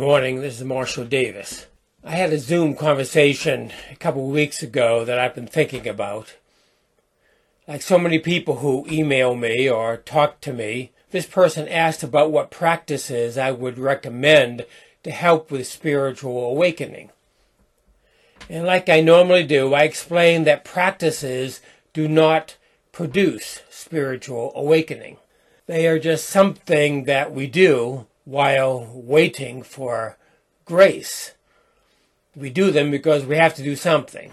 Morning, this is Marshall Davis. I had a Zoom conversation a couple of weeks ago that I've been thinking about. Like so many people who email me or talk to me, this person asked about what practices I would recommend to help with spiritual awakening. And like I normally do, I explain that practices do not produce spiritual awakening. They are just something that we do while waiting for grace. We do them because we have to do something.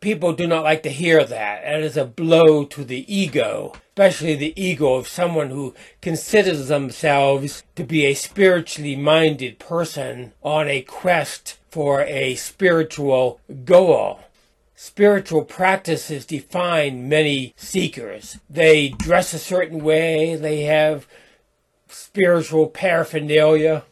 People do not like to hear that. It is a blow to the ego, especially the ego of someone who considers themselves to be a spiritually minded person on a quest for a spiritual goal. Spiritual practices define many seekers. They dress a certain way, they have spiritual paraphernalia.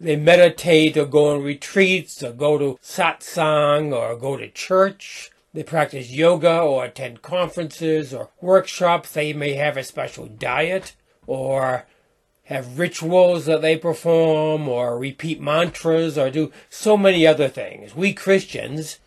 They meditate or go on retreats or go to satsang or go to church. They practice yoga or attend conferences or workshops. They may have a special diet or have rituals that they perform or repeat mantras or do so many other things. We Christians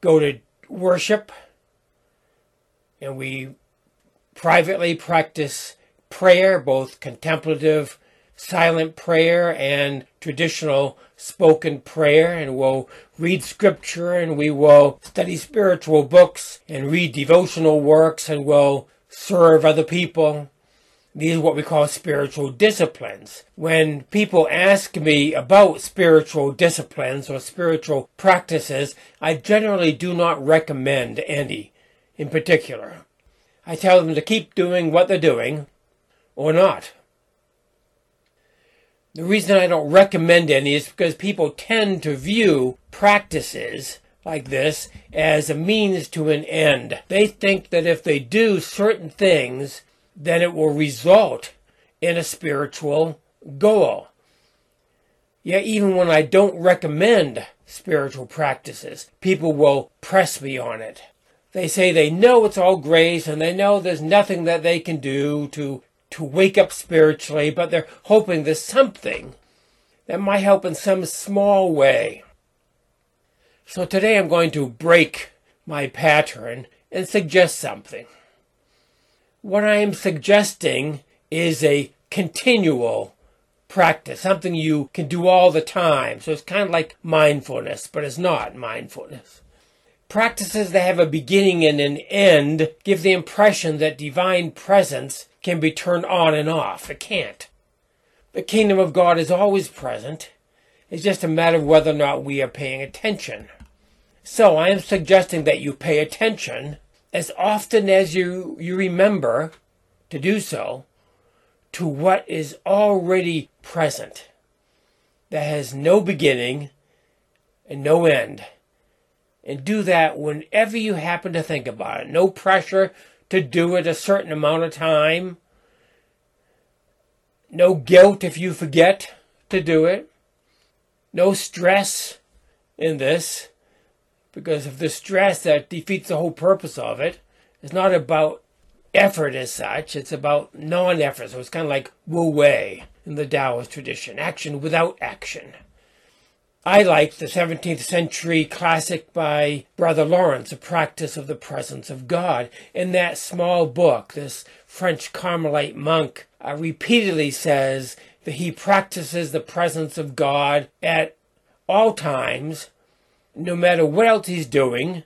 go to worship and we privately practice prayer, both contemplative, silent prayer, and traditional spoken prayer. And we'll read scripture and we will study spiritual books and read devotional works and we'll serve other people. These are what we call spiritual disciplines. When people ask me about spiritual disciplines or spiritual practices, I generally do not recommend any in particular. I tell them to keep doing what they're doing or not. The reason I don't recommend any is because people tend to view practices like this as a means to an end. They think that if they do certain things, then it will result in a spiritual goal. Yet, even when I don't recommend spiritual practices, people will press me on it. They say they know it's all grace and they know there's nothing that they can do to to wake up spiritually, but they're hoping there's something that might help in some small way. So today I'm going to break my pattern and suggest something. What I am suggesting is a continual practice, something you can do all the time. So it's kind of like mindfulness, but it's not mindfulness. Practices that have a beginning and an end give the impression that divine presence can be turned on and off. It can't. The kingdom of God is always present. It's just a matter of whether or not we are paying attention. So I am suggesting that you pay attention as often as you, you remember to do so to what is already present that has no beginning and no end. And do that whenever you happen to think about it. No pressure, to do it a certain amount of time. No guilt if you forget to do it. No stress in this, because of the stress that defeats the whole purpose of it. It's not about effort as such, it's about non effort. So it's kind of like Wu Wei in the Taoist tradition action without action. I like the 17th century classic by Brother Lawrence, A Practice of the Presence of God. In that small book, this French Carmelite monk uh, repeatedly says that he practices the presence of God at all times, no matter what else he's doing,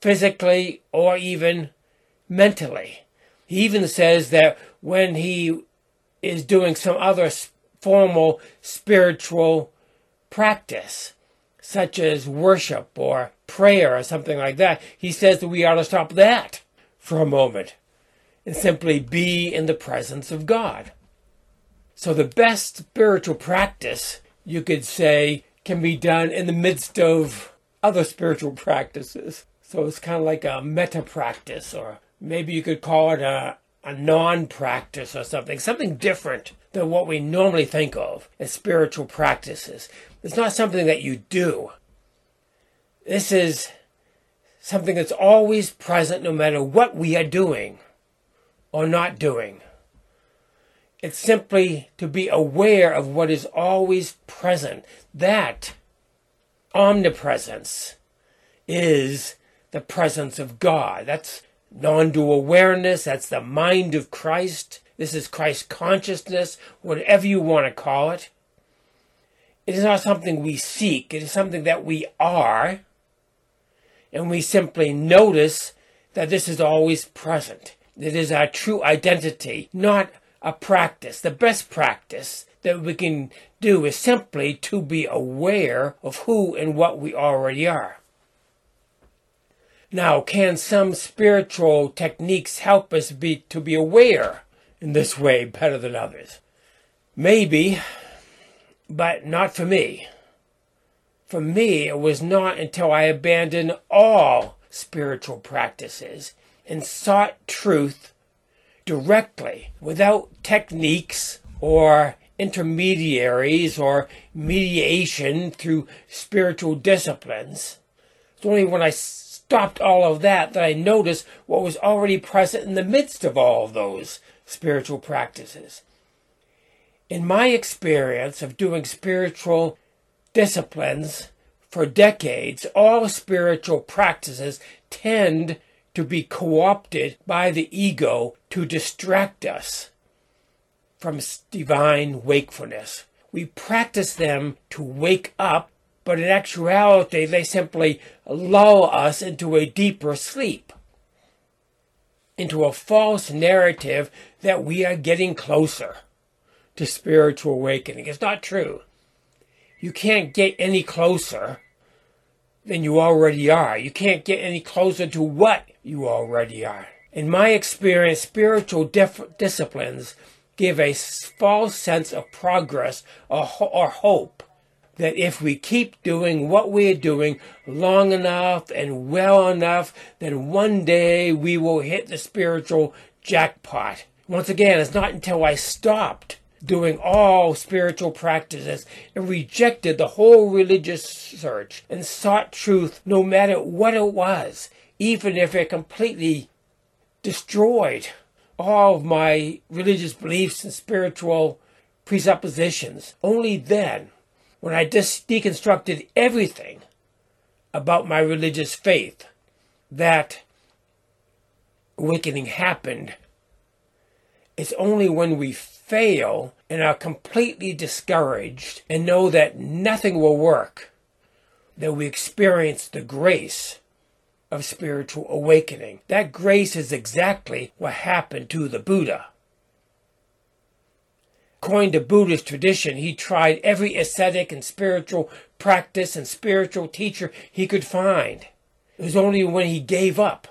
physically or even mentally. He even says that when he is doing some other formal spiritual practice, such as worship or prayer or something like that, he says that we ought to stop that for a moment and simply be in the presence of God. So the best spiritual practice, you could say, can be done in the midst of other spiritual practices. So it's kind of like a meta practice, or maybe you could call it a, a non practice or something, something different than what we normally think of as spiritual practices. It's not something that you do. This is something that's always present no matter what we are doing or not doing. It's simply to be aware of what is always present. That omnipresence is the presence of God. That's non dual awareness. That's the mind of Christ. This is Christ consciousness, whatever you want to call it. It is not something we seek, it is something that we are. And we simply notice that this is always present. It is our true identity, not a practice. The best practice that we can do is simply to be aware of who and what we already are. Now, can some spiritual techniques help us be to be aware in this way better than others? Maybe, but not for me. For me, it was not until I abandoned all spiritual practices and sought truth directly without techniques or intermediaries or mediation through spiritual disciplines. It's only when I stopped all of that that I noticed what was already present in the midst of all of those spiritual practices. In my experience of doing spiritual disciplines for decades, all spiritual practices tend to be co opted by the ego to distract us from divine wakefulness. We practice them to wake up, but in actuality, they simply lull us into a deeper sleep, into a false narrative that we are getting closer to spiritual awakening. It's not true. You can't get any closer than you already are. You can't get any closer to what you already are. In my experience, spiritual dif- disciplines give a false sense of progress or, ho- or hope that if we keep doing what we're doing long enough and well enough, then one day we will hit the spiritual jackpot. Once again, it's not until I stopped doing all spiritual practices and rejected the whole religious search and sought truth no matter what it was, even if it completely destroyed all of my religious beliefs and spiritual presuppositions. Only then, when I dis- deconstructed everything about my religious faith, that awakening happened. It's only when we fail and are completely discouraged and know that nothing will work that we experience the grace of spiritual awakening. That grace is exactly what happened to the Buddha. According to Buddhist tradition, he tried every ascetic and spiritual practice and spiritual teacher he could find. It was only when he gave up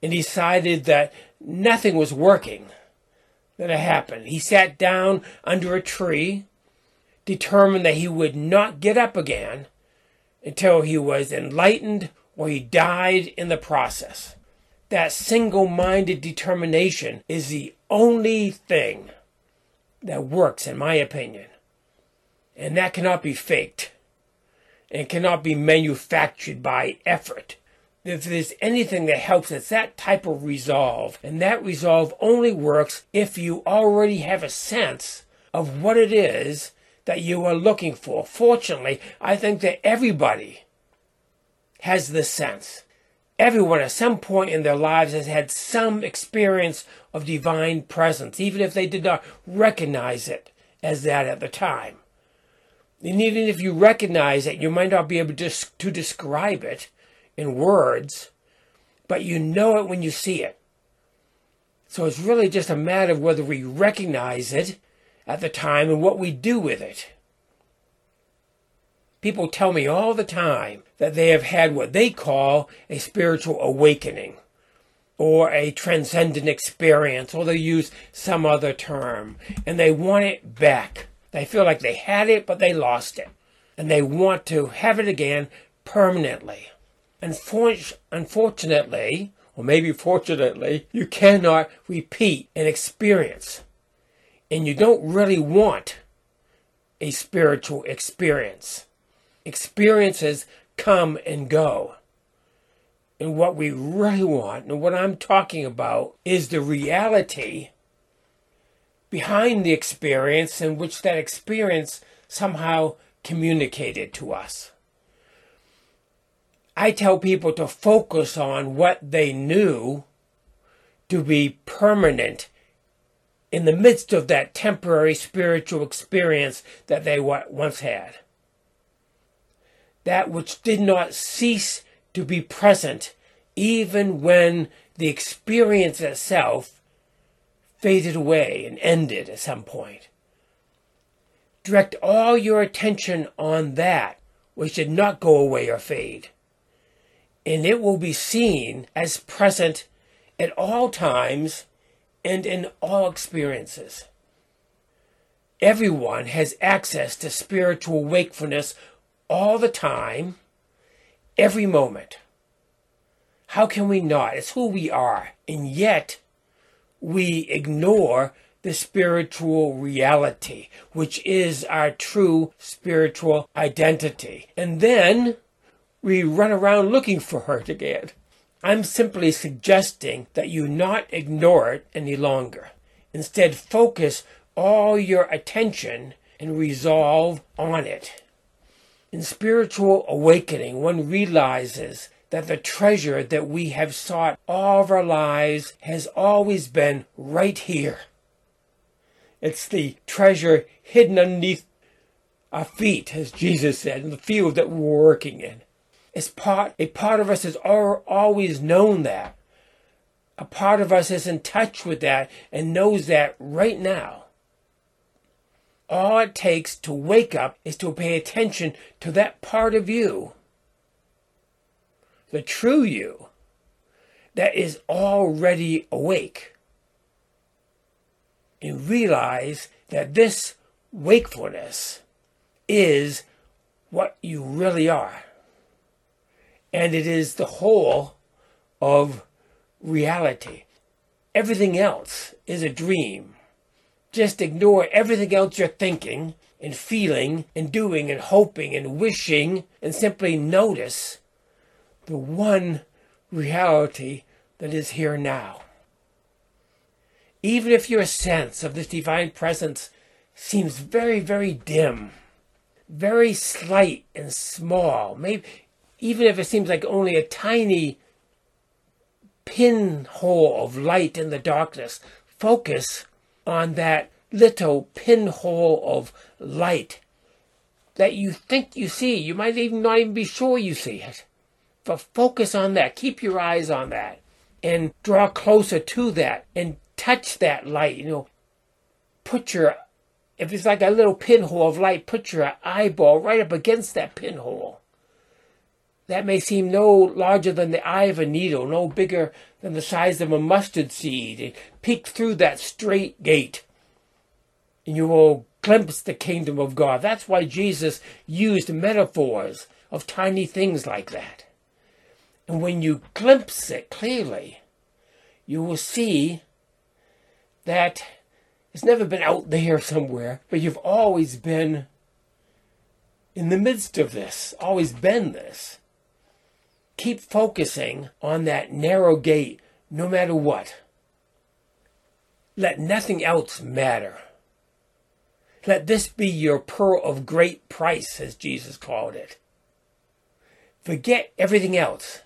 and decided that nothing was working that it happened. He sat down under a tree, determined that he would not get up again until he was enlightened or he died in the process. That single minded determination is the only thing that works, in my opinion. And that cannot be faked and cannot be manufactured by effort. If there's anything that helps, it's that type of resolve. And that resolve only works if you already have a sense of what it is that you are looking for. Fortunately, I think that everybody has this sense. Everyone at some point in their lives has had some experience of divine presence, even if they did not recognize it as that at the time. And even if you recognize it, you might not be able to, to describe it in words, but you know it when you see it. So it's really just a matter of whether we recognize it at the time and what we do with it. People tell me all the time that they have had what they call a spiritual awakening. or a transcendent experience, or they use some other term, and they want it back. They feel like they had it, but they lost it, and they want to have it again permanently. Unfortunately, or maybe fortunately, you cannot repeat an experience, and you don't really want a spiritual experience. Experiences come and go. And what we really want, and what I'm talking about, is the reality behind the experience in which that experience somehow communicated to us. I tell people to focus on what they knew to be permanent in the midst of that temporary spiritual experience that they once had. That which did not cease to be present even when the experience itself faded away and ended at some point. Direct all your attention on that which did not go away or fade, and it will be seen as present at all times and in all experiences. Everyone has access to spiritual wakefulness all the time every moment. How can we not? It's who we are. And yet, we ignore the spiritual reality, which is our true spiritual identity. And then we run around looking for her to get. I'm simply suggesting that you not ignore it any longer. Instead, focus all your attention and resolve on it. In spiritual awakening, one realizes that the treasure that we have sought all of our lives has always been right here. It's the treasure hidden underneath our feet, as Jesus said, in the field that we're working in. It's part, a part of us has always known that. A part of us is in touch with that and knows that right now. All it takes to wake up is to pay attention to that part of you, the true you, that is already awake. And realize that this wakefulness is what you really are. And it is the whole of reality. Everything else is a dream just ignore everything else you're thinking and feeling and doing and hoping and wishing and simply notice the one reality that is here now. Even if your sense of this divine presence seems very, very dim, very slight and small, maybe even if it seems like only a tiny pinhole of light in the darkness, focus on that little pinhole of light that you think you see. You might even not even be sure you see it. But focus on that. Keep your eyes on that and draw closer to that and touch that light. You know, put your, if it's like a little pinhole of light, put your eyeball right up against that pinhole. That may seem no larger than the eye of a needle, no bigger than the size of a mustard seed. And peek through that strait gate, and you will glimpse the kingdom of God. That's why Jesus used metaphors of tiny things like that. And when you glimpse it clearly, you will see that it's never been out there somewhere, but you've always been in the midst of this, always been this. Keep focusing on that narrow gate no matter what. Let nothing else matter. Let this be your pearl of great price, as Jesus called it. Forget everything else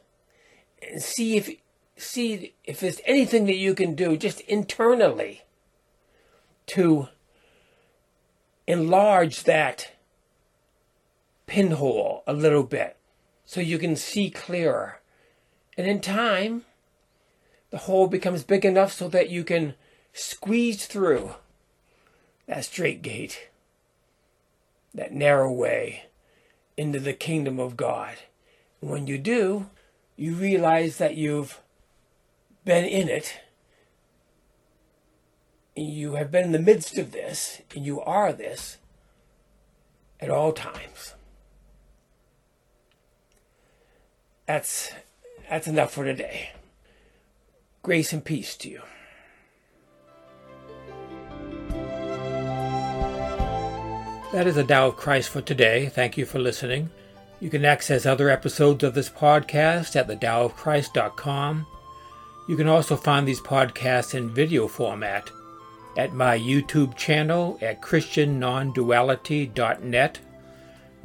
and see if see if there's anything that you can do just internally to enlarge that pinhole a little bit so you can see clearer. And in time, the hole becomes big enough so that you can squeeze through that strait gate, that narrow way into the kingdom of God. And when you do, you realize that you've been in it. You have been in the midst of this, and you are this at all times. That's that's enough for today. Grace and peace to you. That is the Tao of Christ for today. Thank you for listening. You can access other episodes of this podcast at thedaoofchrist.com. You can also find these podcasts in video format at my YouTube channel at christiannonduality.net.